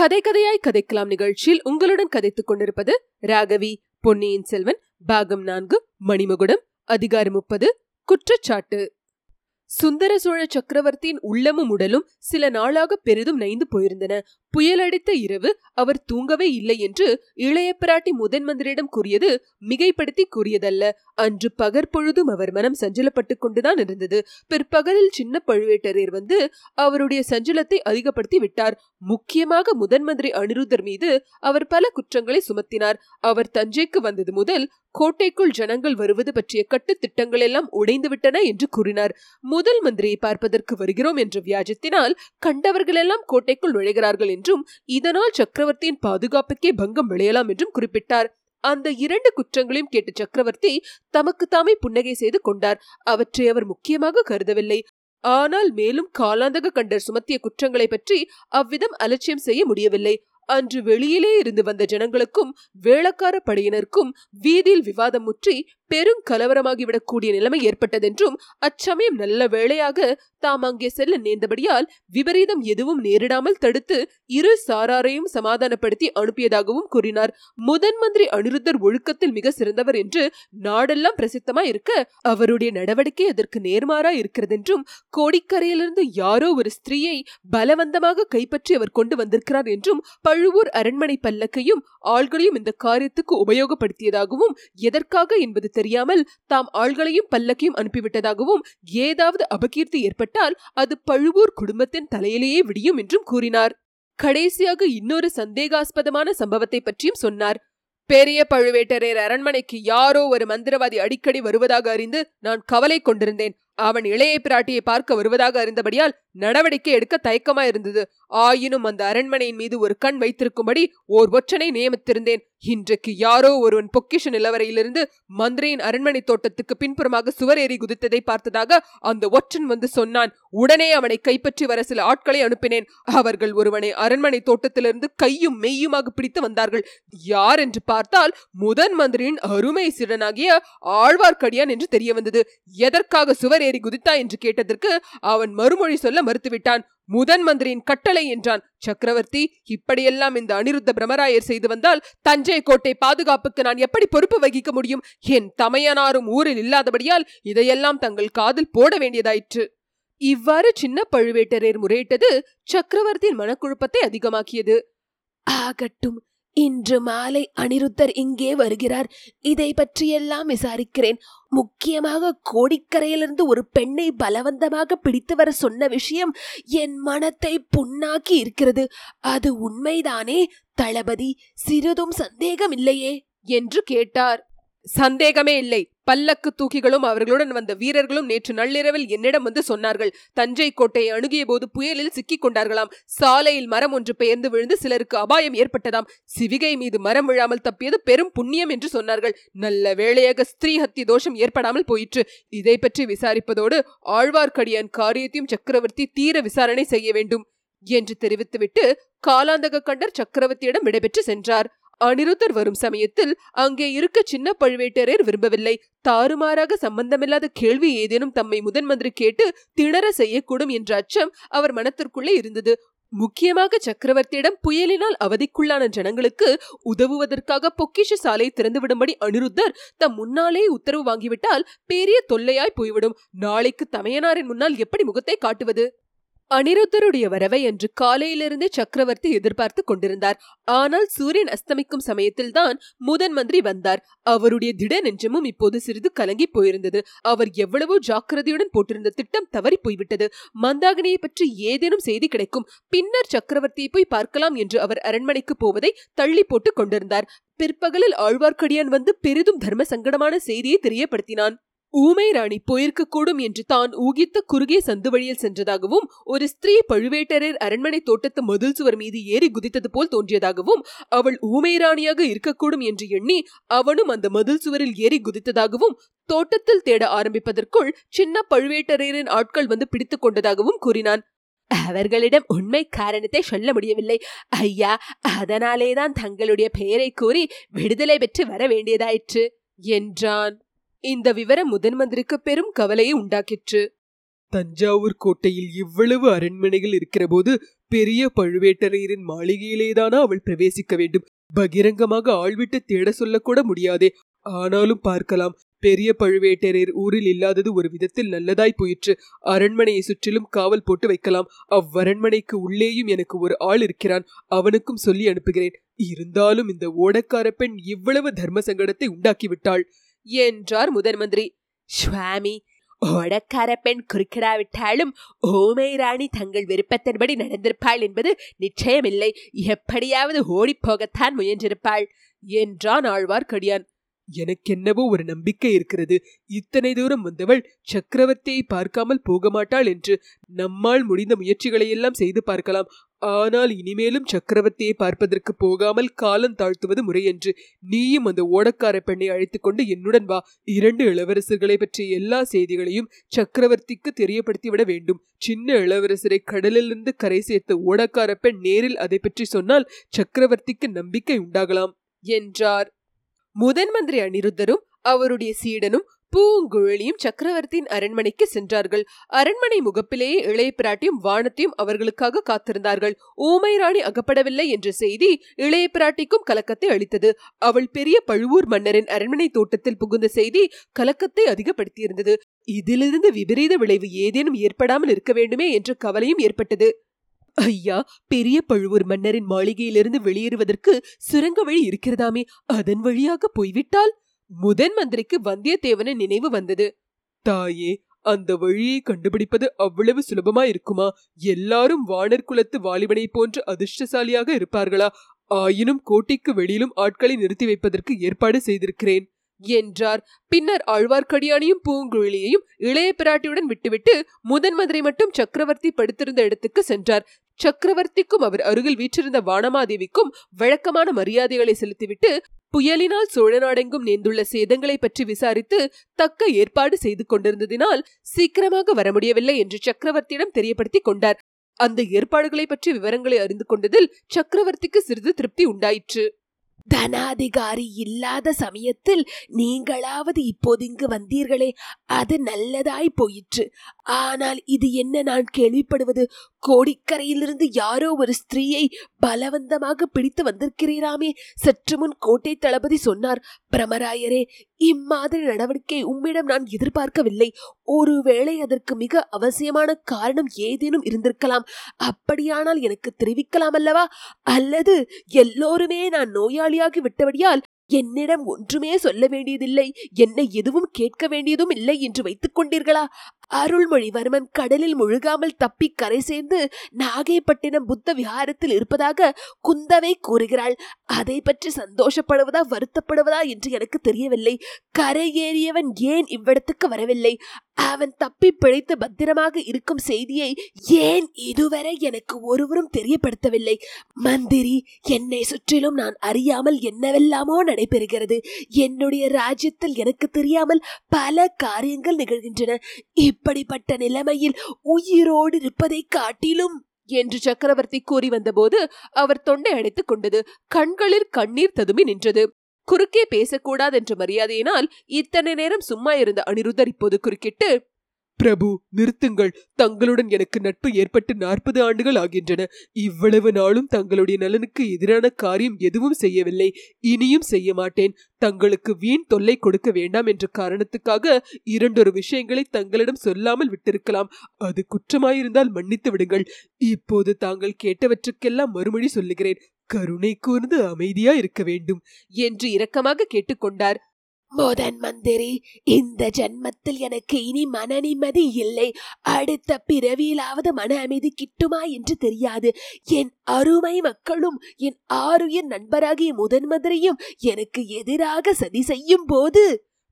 கதை கதையாய் கதைக்கலாம் நிகழ்ச்சியில் உங்களுடன் கதைத்துக் கொண்டிருப்பது ராகவி பொன்னியின் செல்வன் பாகம் நான்கு மணிமகுடம் அதிகாரம் முப்பது குற்றச்சாட்டு. சுந்தர சோழ சக்கரவர்த்தியின் உள்ளமும் உடலும் சில நாளாக பெரிதும் நைந்து போயிருந்தன. புயலடித்த இரவு அவர் தூங்கவே இல்லை என்று இளைய பிராட்டி முதன் மந்திரியிடம் கூறியது மிகைப்படுத்தி கூறியதல்ல. அன்று பகற்பொழுதும் அவர் மனம் சஞ்சலப்பட்டுக் கொண்டுதான் இருந்தது. பிற்பகலில் சின்ன பழுவேட்டரையர் வந்து அவருடைய சஞ்சலத்தை அதிகப்படுத்தி விட்டார். முக்கியமாக முதன் மந்திரி அனிருத்தர் மீது அவர் பல குற்றங்களை சுமத்தினார். அவர் தஞ்சைக்கு வந்தது முதல் கோட்டைக்குள் ஜனங்கள் வருவது பற்றிய கட்டுத்திட்டங்கள் எல்லாம் உடைந்துவிட்டன என்று கூறினார். முதல் மந்திரியை பார்ப்பதற்கு வருகிறோம் என்ற வியாஜத்தினால் கண்டவர்களெல்லாம் கோட்டைக்குள் நுழைகிறார்கள் என்றும் இதனால் சக்கரவர்த்தியின் பாதுகாப்புக்கே பங்கம் விளையலாம் என்றும் குறிப்பிட்டார். அந்த இரண்டு குற்றங்களையும் கேட்ட சக்கரவர்த்தி தமக்கு தாமே புன்னகை செய்து கொண்டார். அவற்றை அவர் முக்கியமாக கருதவில்லை. ஆனால் மேலும் காலாந்தக கண்டர் சுமத்திய குற்றங்களை பற்றி அவ்விதம் அலட்சியம் செய்ய முடியவில்லை. அன்று வெளியிலே இருந்து வந்த ஜனங்களுக்கும் வேளக்கார படையினருக்கும் வீதியில் விவாதம் முற்றி பெரும் கலவரமாகிவிடக்கூடிய நிலைமை ஏற்பட்டதென்றும் அச்சமயம் நல்ல வேளையாக தாம் அங்கே செல்ல நேர்ந்தபடியால் விபரீதம் எதுவும் நேரிடாமல் தடுத்து இரு சாராரையும் சமாதானப்படுத்தி அனுப்பியதாகவும் கூறினார். முதன் மந்திரி அனிருத்தர் ஒழுக்கத்தில் மிக சிறந்தவர் என்று நாடெல்லாம் பிரசித்தமா இருக்க அவருடைய நடவடிக்கை அதற்கு நேர்மாறா இருக்கிறதென்றும் கோடிக்கரையிலிருந்து யாரோ ஒரு ஸ்திரீயை பலவந்தமாக கைப்பற்றி அவர் கொண்டு வந்திருக்கிறார் என்றும் பழுவூர் அரண்மனை பல்லக்கையும் ஆள்களையும் இந்த காரியத்துக்கு உபயோகப்படுத்தியதாகவும் எதற்காக என்பது தெரியாமல் தாம் ஆள்களையும் பல்லக்கையும் அனுப்பிவிட்டதாகவும் ஏதாவது அபகீர்த்தி ஏற்பட்டால் அது பழுவூர் குடும்பத்தின் தலையிலேயே விடியும் என்றும் கூறினார். கடைசியாக இன்னொரு சந்தேகாஸ்பதமான சம்பவத்தை பற்றியும் சொன்னார். பெரிய பழுவேட்டரையர் அரண்மனைக்கு யாரோ ஒரு மந்திரவாதி அடிக்கடி வருவதாக அறிந்து நான் கவலை கொண்டிருந்தேன். அவன் இளைய பிராட்டியை பார்க்க வருவதாக அறிந்தபடியால் நடவடிக்கை எடுக்க தயக்கமாயிருந்தது. ஆயினும் அந்த அரண்மனையின் மீது ஒரு கண் வைத்திருக்கும்படி ஓர் ஒற்றனை நியமித்திருந்தேன். இன்றைக்கு யாரோ ஒருவன் பொக்கிஷ நிலவரையிலிருந்து மந்திரியின் அரண்மனை தோட்டத்துக்கு பின்புறமாக சுவர் ஏறி குதித்ததை பார்த்ததாக அந்த ஒற்றன் வந்து சொன்னான். உடனே அவனை கைப்பற்றி வர சில ஆட்களை அனுப்பினேன். அவர்கள் ஒருவனை அரண்மனை தோட்டத்திலிருந்து கையும் மெய்யுமாக பிடித்து வந்தார்கள். யார் என்று பார்த்தால் முதன் மந்திரியின் அருமை சிறனாகிய ஆழ்வார்க்கடியான் என்று தெரிய வந்தது எதற்காக சுவர் ஏறி குதித்தா என்று கேட்டதற்கு அவன் மறுமொழி சொல்ல மறுத்துவிட்டான். முதன் மந்திரியின் கட்டளை என்றான். சக்கரவர்த்தி இப்படியெல்லாம் இந்த அனிருத்த பிரமராயர் செய்து வந்தால் தஞ்சை கோட்டை பாதுகாப்புக்கு நான் எப்படி பொறுப்பு வகிக்க முடியும்? என் தமையனாரும் ஊரில் இல்லாதபடியால் இதையெல்லாம் தங்கள் காதில் போட வேண்டியதாயிற்று. இவ்வாறு சின்ன பழுவேட்டரையர் முறையிட்டது சக்கரவர்த்தியின் மனக்குழப்பத்தை அதிகமாக்கியது. ஆகட்டும் இன்று மாலை அனிருத்தர் இங்கே வருகிறார். இதை பற்றியெல்லாம் விசாரிக்கிறேன். முக்கியமாக கோடிக்கரையிலிருந்து ஒரு பெண்ணை பலவந்தமாக பிடித்து வர சொன்ன விஷயம் என் மனத்தை புண்ணாக்கி இருக்கிறது. அது உண்மைதானே? தளபதி சிறிதும் சந்தேகம் இல்லையே என்று கேட்டார். சந்தேகமே இல்லை. பல்லக்கு தூக்கிகளும் அவர்களுடன் வந்த வீரர்களும் நேற்று நள்ளிரவில் என்னிடம் வந்து சொன்னார்கள். தஞ்சை கோட்டையை அணுகிய போது புயலில் சிக்கிக் கொண்டார்களாம். சாலையில் மரம் ஒன்று பெயர்ந்து விழுந்து சிலருக்கு அபாயம் ஏற்பட்டதாம். சிவிகை மீது மரம் விழாமல் தப்பியது பெரும் புண்ணியம் என்று சொன்னார்கள். நல்ல வேளையாக ஸ்திரீ ஹத்தி தோஷம் ஏற்படாமல் போயிற்று. இதை பற்றி விசாரிப்பதோடு ஆழ்வார்க்கடியான் காரியத்தையும் சக்கரவர்த்தி தீர விசாரணை செய்ய வேண்டும் என்று தெரிவித்துவிட்டு காலாந்தக கண்டர் சக்கரவர்த்தியிடம் விடைபெற்று சென்றார். அனிருத்தர் வரும் சமயத்தில் அங்கே இருக்க சின்ன பழுவேட்டரையர் விரும்பவில்லை. தாறுமாறாக சம்பந்தமில்லாத கேள்வி ஏதேனும் தம்மை முதன் மந்திரி கேட்டு திணற செய்யக்கூடும் என்ற அச்சம் அவர் மனத்திற்குள்ளே இருந்தது. முக்கியமாக சக்கரவர்த்தியிடம் புயலினால் அவதிக்குள்ளான ஜனங்களுக்கு உதவுவதற்காக பொக்கிஷ சாலை திறந்துவிடும்படி அனிருத்தர் தம் முன்னாலே உத்தரவு வாங்கிவிட்டால் பெரிய தொல்லையாய் போய்விடும். நாளைக்கு தமையனாரின் முன்னால் எப்படி முகத்தை காட்டுவது? அனிருத்தருடைய வரவை அன்று காலையிலிருந்தே சக்கரவர்த்தி எதிர்பார்த்து கொண்டிருந்தார். ஆனால் சூரியன் அஸ்தமிக்கும் சமயத்தில்தான் முதன் மந்திரி வந்தார். அவருடைய திட நெஞ்சமும் இப்போது சிறிது கலங்கி போயிருந்தது. அவர் எவ்வளவோ ஜாக்கிரதையுடன் போட்டிருந்த திட்டம் தவறி போய்விட்டது. மந்தாகினியை பற்றி ஏதேனும் செய்தி கிடைக்கும். பின்னர் சக்கரவர்த்தியை போய் பார்க்கலாம் என்று அவர் அரண்மனைக்கு போவதை தள்ளி போட்டுக் கொண்டிருந்தார். பிற்பகலில் ஆழ்வார்க்கடியான் வந்து பெரிதும் தர்ம சங்கடமான செய்தியை தெரியப்படுத்தினான். ஊமை ராணி போயிருக்க கூடும் என்று தான் ஊகித்த குறுகிய சந்து வழியில் சென்றதாகவும் ஒரு ஸ்திரீ பழுவேட்டரர் அரண்மனை தோட்டத்து மதில் சுவர் மீது ஏறி குதித்தது போல் தோன்றியதாகவும் அவள் ஊமை ராணியாக இருக்கக்கூடும் என்று எண்ணி அவனும் அந்த மதில் சுவரில் ஏறி குதித்ததாகவும் தோட்டத்தில் தேட ஆரம்பிப்பதற்குள் சின்ன பழுவேட்டரையரின் ஆட்கள் வந்து பிடித்துக் கொண்டதாகவும் கூறினான். அவர்களிடம் உண்மை காரணத்தை சொல்ல முடியவில்லை. ஐயா அதனாலேதான் தங்களுடைய பெயரை கூறி விடுதலை பெற்று வர வேண்டியதாயிற்று என்றான். இந்த விவரம் முதன் மந்திரிக்கு பெரும் கவலையை உண்டாக்கிற்று. தஞ்சாவூர் கோட்டையில் இவ்வளவு அரண்மனைகள் இருக்கிறபோது பெரிய பழுவேட்டரையரின் மாளிகையிலேதானா அவள் பிரவேசிக்க வேண்டும். பகிரங்கமாக ஆள்விட்டு தேட சொல்லக்கூட முடியாதே. ஆனாலும் பார்க்கலாம். பெரிய பழுவேட்டரையர் ஊரில் இல்லாதது ஒரு விதத்தில் நல்லதாய் போயிற்று. அரண்மனையை சுற்றிலும் காவல் போட்டு வைக்கலாம். அவ்வரண்மனைக்கு உள்ளேயும் எனக்கு ஒரு ஆள் இருக்கிறான். அவனுக்கும் சொல்லி அனுப்புகிறேன். இருந்தாலும் இந்த ஓடக்கார பெண் இவ்வளவு தர்ம சங்கடத்தை உண்டாக்கிவிட்டாள். என்றார் முதன் மந்திரி சுவாமி ஓடக்கார பெண் குறுக்கிடாவிட்டாலும் ஓமை ராணி தங்கள் விருப்பத்தின்படி நடந்திருப்பாள் என்பது நிச்சயமில்லை. எப்படியாவது ஓடிப்போகத்தான் முயன்றிருப்பாள் என்றான் ஆழ்வார்க்கடியான் எனக்கென்னவோ ஒரு நம்பிக்கை இருக்கிறது. இத்தனை தூரம் வந்தவள் சக்கரவர்த்தியை பார்க்காமல் போக மாட்டாள் என்று நம்மால் முடிந்த முயற்சிகளையெல்லாம் செய்து பார்க்கலாம். ஆனால் இனிமேலும் சக்கரவர்த்தியை பார்ப்பதற்கு போகாமல் காலம் தாழ்த்துவது முறையென்று நீயும் அந்த ஓடக்கார பெண்ணை அழைத்துக்கொண்டு என்னுடன் வா. இரண்டு இளவரசர்களை பற்றிய எல்லா செய்திகளையும் சக்கரவர்த்திக்கு தெரியப்படுத்திவிட வேண்டும். சின்ன இளவரசரை கடலிலிருந்து கரை சேர்த்த ஓடக்கார பெண் நேரில் அதை பற்றி சொன்னால் சக்கரவர்த்திக்கு நம்பிக்கை உண்டாகலாம் என்றார். முதன் மந்திரி அனிருத்தரும் அவருடைய சீடனும் பூங்குழலியும் சக்கரவர்த்தியின் அரண்மனைக்கு சென்றார்கள். அரண்மனை முகப்பிலேயே இளைய பிராட்டியும் வானத்தையும் அவர்களுக்காக காத்திருந்தார்கள். ஊமை ராணி அகப்படவில்லை என்ற செய்தி இளைய பிராட்டிக்கும் கலக்கத்தை அளித்தது. அவள் பெரிய பழுவூர் மன்னரின் அரண்மனை தோட்டத்தில் புகுந்த செய்தி கலக்கத்தை அதிகப்படுத்தியிருந்தது. இதிலிருந்து விபரீத விளைவு ஏதேனும் ஏற்படாமல் இருக்க வேண்டுமே என்ற கவலையும் ஏற்பட்டது. ஐயா பெரிய பழுவூர் மன்னரின் மாளிகையிலிருந்து வெளியேறுவதற்கு சுரங்க வழி இருக்கிறதாமே. அதன் வழியாக போய்விட்டால்? முதன் மந்திரிக்கு வந்தியத்தேவனை நினைவு வந்தது. தாயே அந்த வழியை கண்டுபிடிப்பது அவ்வளவு சுலபமா இருக்குமா? எல்லாரும் வானர் குலத்து வாலிபனை போன்று அதிர்ஷ்டசாலியாக இருப்பார்களா? ஆயினும் கோட்டைக்கு வெளியிலும் ஆட்களை நிறுத்தி வைப்பதற்கு ஏற்பாடு செய்திருக்கிறேன் என்றார். பின்னர் ஆழ்வார்க்கடியானையும் பூங்குழலியையும் இளைய பிராட்டியுடன் விட்டுவிட்டு முதன் மதுரை மட்டும் சக்கரவர்த்தி படுத்திருந்த இடத்துக்கு சென்றார். சக்கரவர்த்திக்கும் அவர் அருகில் வீற்றிருந்த வானமாதேவிக்கும் வழக்கமான மரியாதைகளை செலுத்திவிட்டு புயலினால் சோழ நாடெங்கும் நேர்ந்துள்ள சேதங்களை பற்றி விசாரித்து தக்க ஏற்பாடு செய்து கொண்டிருந்ததினால் சீக்கிரமாக வர முடியவில்லை என்று சக்கரவர்த்தியிடம் தெரியப்படுத்திக் கொண்டார். அந்த ஏற்பாடுகளை பற்றி விவரங்களை அறிந்து கொண்டதில் சக்கரவர்த்திக்கு சிறிது திருப்தி உண்டாயிற்று. தனாதிகாரி இல்லாத சமயத்தில் நீங்களாவது இப்போது இங்கு வந்தீர்களே அது நல்லதாய் போயிற்று. ஆனால் இது என்ன நான் கேள்விப்படுவது? கோடிக்கரையிலிருந்து யாரோ ஒரு ஸ்திரீயை பலவந்தமாக பிடித்து வந்திருக்கிறீராமே. சற்று முன் கோட்டை தளபதி சொன்னார் பிரமராயரே இம்மாதிரி நடவடிக்கை உம்மிடம் நான் எதிர்பார்க்கவில்லை. ஒருவேளை அதற்கு மிக அவசியமான காரணம் ஏதேனும் இருந்திருக்கலாம். அப்படியானால் எனக்கு தெரிவிக்கலாம் அல்லவா? அல்லது எல்லோருமே நான் நோயாளியாகி விட்டபடியால் என்னிடம் ஒன்றுமே சொல்ல வேண்டியதில்லை. என்னை எதுவும் கேட்க வேண்டியதும் இல்லை என்று வைத்துக் கொண்டீர்களா? அருள்மொழிவர்மன் கடலில் முழுகாமல் தப்பி கரை சேர்ந்து நாகைப்பட்டினம் புத்த விஹாரத்தில் இருப்பதாக குந்தவை கூறுகிறாள். அதை பற்றி சந்தோஷப்படுவதா வருத்தப்படுவதா என்று எனக்கு தெரியவில்லை. கரை ஏறியவன் ஏன் இவ்விடத்துக்கு வரவில்லை? அவன் தப்பி பிழைத்து பத்திரமாக இருக்கும் செய்தியை ஏன் இதுவரை எனக்கு ஒருவரும் தெரியப்படுத்தவில்லை? மந்திரி என்னை சுற்றிலும் நான் அறியாமல் என்னவெல்லாமோ நடைபெறுகிறது. என்னுடைய ராஜ்யத்தில் எனக்கு தெரியாமல் பல காரியங்கள் நிகழ்கின்றன. இப்படிப்பட்ட நிலைமையில் உயிரோடு இருப்பதை காட்டிலும்? என்று சக்கரவர்த்தி கூறி வந்தபோது அவர் தொண்டை அடைத்துக் கொண்டது. கண்களில் கண்ணீர் ததுமி நின்றது. குறுக்கே பேசக்கூடாது என்ற மரியாதையினால் இத்தனை நேரம் சும்மா இருந்த அனிருத்தர் இப்போது குறுக்கிட்டு பிரபு நிறுத்துங்கள். தங்களுடன் எனக்கு நட்பு ஏற்பட்டு நாற்பது ஆண்டுகள் ஆகின்றன. இவ்வளவு நாளும் தங்களுடைய நலனுக்கு எதிரான காரியம் எதுவும் செய்யவில்லை. இனியும் செய்ய மாட்டேன். தங்களுக்கு வீண் தொல்லை கொடுக்க வேண்டாம் என்ற காரணத்துக்காக இரண்டொரு விஷயங்களை தங்களிடம் சொல்லாமல் விட்டிருக்கலாம். அது குற்றமாயிருந்தால் மன்னித்து விடுங்கள். இப்போது தாங்கள் கேட்டவற்றுக்கெல்லாம் மறுமொழி சொல்லுகிறேன். கருணை கூர்ந்து அமைதியா இருக்க வேண்டும். என்று இரக்கமாக கேட்டுக்கொண்டார். முதன் மந்திரி இந்த ஜென்மத்தில் எனக்கு இனி மன நிம்மதி இல்லை. அடுத்த பிறவியிலாவது மன அமைதி கிட்டுமா என்று தெரியாது. என் அருமை மக்களும் என் ஆறுயிர் நண்பராகிய முதன் மந்திரியும் எனக்கு எதிராக சதி செய்யும் போது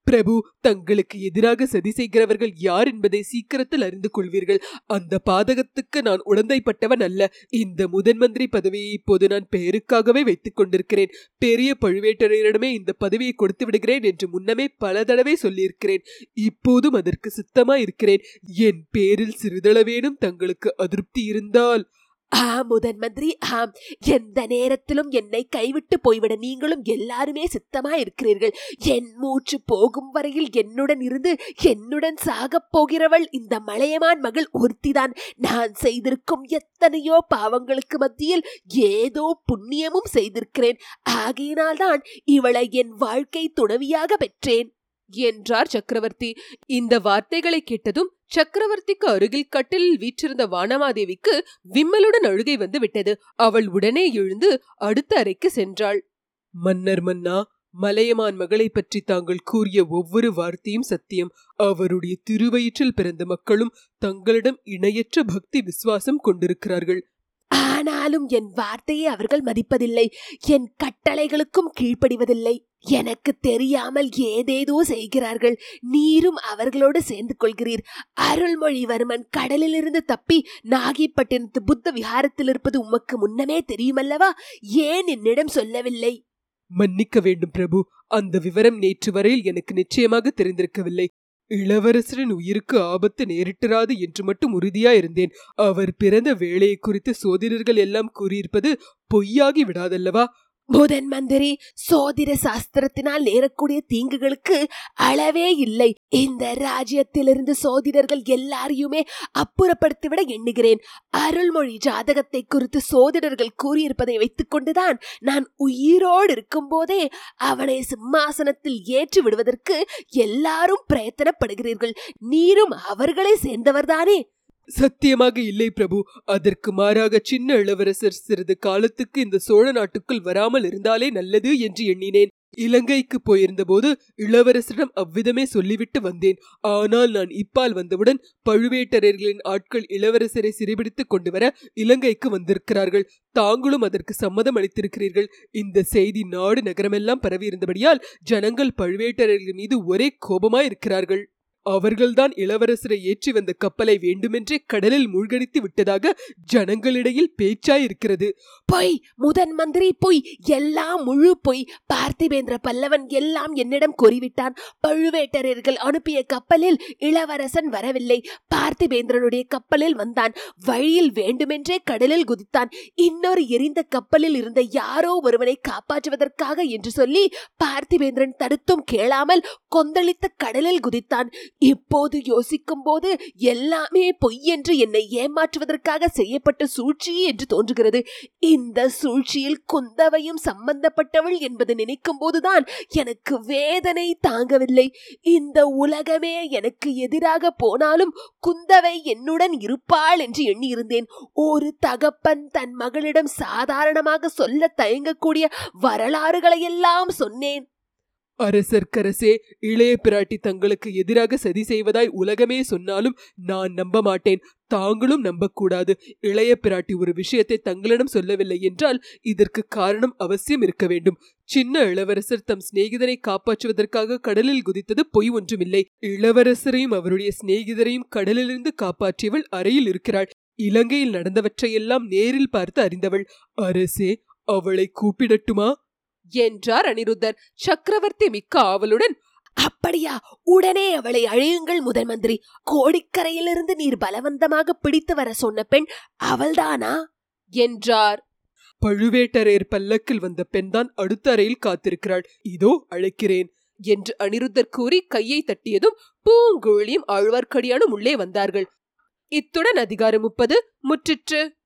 பிரபு தங்களுக்கு எதிராக சதி செய்கிறவர்கள் யார் என்பதை சீக்கிரத்தில் அறிந்து கொள்வீர்கள். அந்த பாதகத்துக்கு நான் உடந்தைப்பட்டவன் அல்ல. இந்த முதன் மந்திரி பதவியை இப்போது நான் பெயருக்காகவே வைத்துக் கொண்டிருக்கிறேன். பெரிய பழுவேட்டரையரிடமே இந்த பதவியை கொடுத்து விடுகிறேன் என்று முன்னமே பல தடவை சொல்லியிருக்கிறேன். இப்போதும் அதற்கு சித்தமா இருக்கிறேன் என் பேரில் சிறிதளவேனும் தங்களுக்கு அதிருப்தி இருந்தால் ஆ முதன் மந்திரி ஆம் எந்த நேரத்திலும் என்னை கைவிட்டு போய்விட நீங்களும் எல்லாருமே சித்தமா இருக்கிறீர்கள் என் மூச்சு போகும் வரையில் என்னுடன் இருந்து என்னுடன் சாகப் போகிறவள் இந்த மலையமான் மகள் ஒருத்திதான். நான் செய்திருக்கும் எத்தனையோ பாவங்களுக்கு மத்தியில் ஏதோ புண்ணியமும் செய்திருக்கிறேன். ஆகையினால்தான் இவளை என் வாழ்க்கை துணவியாக பெற்றேன். என்றார் சக்கரவர்த்தி. இந்த வார்த்தைகளை கேட்டதும் சக்கரவர்த்திக்கு அருகில் கட்டிலில் வீற்றிருந்த வானமாதேவிக்கு விம்மலுடன் அழுகை வந்து விட்டது. அவள் உடனே எழுந்து அடுத்த அறைக்கு சென்றாள். மன்னர் மன்னா மலையமான் மகளை பற்றி தாங்கள் கூறிய ஒவ்வொரு வார்த்தையும் சத்தியம். அவருடைய திருவயிற்றில் பிறந்த மக்களும் தங்களிடம் இணையற்ற பக்தி விசுவாசம் கொண்டிருக்கிறார்கள். ஆனாலும் என் வார்த்தையை அவர்கள் மதிப்பதில்லை. என் கட்டளைகளுக்கும் கீழ்ப்படிவதில்லை. எனக்கு தெரியாமல் ஏதேதோ செய்கிறார்கள். நீரும் அவர்களோடு சேர்ந்து கொள்கிறீர் அருள்மொழிவர்மன் கடலிலிருந்து தப்பி நாகிப்பட்டினத்து புத்த விஹாரத்தில் இருப்பது உமக்கு முன்னமே தெரியுமல்லவா? ஏன் என்னிடம் சொல்லவில்லை? மன்னிக்க வேண்டும் பிரபு. அந்த விவரம் நேற்று வரையில் எனக்கு நிச்சயமாக தெரிந்திருக்கவில்லை. இளவரசரின் உயிருக்கு ஆபத்து நேரிட்டிராது என்று மட்டும் உறுதியா இருந்தேன் அவர் பிறந்த வேலையை குறித்து சோதிடர்கள் எல்லாம் கூறியிருப்பது பொய்யாகி விடாதல்லவா? புதன் மந்திரி சோதிட சாஸ்திரத்தினால் நேரக்கூடிய தீங்குகளுக்கு அளவே இல்லை. இந்த ராஜ்யத்திலிருந்து சோதிடர்கள் எல்லாரையுமே அப்புறப்படுத்திவிட எண்ணுகிறேன். அருள்மொழி ஜாதகத்தை குறித்து சோதிடர்கள் கூறியிருப்பதை வைத்துக் கொண்டுதான் நான் உயிரோடு இருக்கும் போதே அவனை சிம்மாசனத்தில் ஏற்றி விடுவதற்கு எல்லாரும் பிரயத்தனப்படுகிறீர்கள். நீரும் அவர்களை சேர்ந்தவர்தானே? சத்தியமாக இல்லை பிரபு. அதற்கு மாறாக சின்ன இளவரசர் சிறிது காலத்துக்கு இந்த சோழ நாட்டுக்குள் வராமல் இருந்தாலே நல்லது என்று எண்ணினேன். இலங்கைக்கு போயிருந்தபோது இளவரசரிடம் அவ்விதமே சொல்லிவிட்டு வந்தேன். ஆனால் நான் இப்பால் வந்தவுடன் பழுவேட்டரையர்களின் ஆட்கள் இளவரசரை சிறைபிடித்துக் கொண்டு வர இலங்கைக்கு வந்திருக்கிறார்கள். தாங்களும் அதற்கு சம்மதம் அளித்திருக்கிறீர்கள். இந்த செய்தி நாடு நகரமெல்லாம் பரவியிருந்தபடியால் ஜனங்கள் பழுவேட்டரையர்கள் மீது ஒரே கோபமாயிருக்கிறார்கள். அவர்கள்தான் இளவரசரை ஏற்றி வந்த கப்பலை வேண்டுமென்றே கடலில் மூழ்கடித்து விட்டதாக ஜனங்களிடையில் பேச்சாயிருக்கிறது. பொய் முதன் மந்திரி பொய் எல்லாம் முழு பொய் பார்த்திபேந்திர பல்லவன் எல்லாம் என்னிடம் கூறிவிட்டான். பழுவேட்டரர்கள் அனுப்பிய கப்பலில் இளவரசன் வரவில்லை. பார்த்திபேந்திரனுடைய கப்பலில் வந்தான். வழியில் வேண்டுமென்றே கடலில் குதித்தான். இன்னொரு எரிந்த கப்பலில் இருந்த யாரோ ஒருவனை காப்பாற்றுவதற்காக என்று சொல்லி பார்த்திபேந்திரன் தடுத்தும் கேளாமல் கொந்தளித்த கடலில் குதித்தான். இப்போது யோசிக்கும் போது எல்லாமே பொய் என்று என்னை ஏமாற்றுவதற்காக செய்யப்பட்ட சூழ்ச்சி என்று தோன்றுகிறது. இந்த சூழ்ச்சியில் குந்தவையும் சம்பந்தப்பட்டவள் என்பது நினைக்கும் போதுதான் எனக்கு வேதனை தாங்கவில்லை. இந்த உலகமே எனக்கு எதிராக போனாலும் குந்தவை என்னுடன் இருப்பாள் என்று எண்ணியிருந்தேன். ஒரு தகப்பன் தன் மகளிடம் சாதாரணமாக சொல்ல தயங்கக்கூடிய வரலாறுகளையெல்லாம் சொன்னேன். அரசர்க்கரசே இளைய பிராட்டி தங்களுக்கு எதிராக சதி செய்வதாய் உலகமே சொன்னாலும் நான் நம்ப மாட்டேன். தாங்களும் நம்பக்கூடாது. இளைய பிராட்டி ஒரு விஷயத்தை தங்களிடம் சொல்லவில்லை என்றால் இதற்கு காரணம் அவசியம் இருக்க வேண்டும். சின்ன இளவரசர் தம் சிநேகிதரை காப்பாற்றுவதற்காக கடலில் குதித்தது பொய் ஒன்றுமில்லை. இளவரசரையும் அவருடைய சிநேகிதரையும் கடலிலிருந்து காப்பாற்றியவள் அறையில் இருக்கிறாள். இலங்கையில் நடந்தவற்றையெல்லாம் நேரில் பார்த்து அறிந்தவள். அரசே அவளை கூப்பிடட்டுமா? என்றார் அனிருத்தர். சக்கரவர்த்தி மிக்க ஆவலுடன் அப்படியா உடனே அவளை அழியுங்கள் முதல் மந்திரி கோடிக்கரையிலிருந்து நீர் பலவந்தமாக பிடித்து வர சொன்ன பெண் அவள்தானா? என்றார். பழுவேட்டரையர் பல்லக்கில் வந்த பெண்தான் அடுத்த அறையில் காத்திருக்கிறாள். இதோ அழைக்கிறேன் என்று அனிருத்தர் கூறி கையை தட்டியதும் பூங்குழியும் ஆழ்வார்க்கடியானும் உள்ளே வந்தார்கள். இத்துடன் அதிகாரம் முப்பது முற்றிற்று.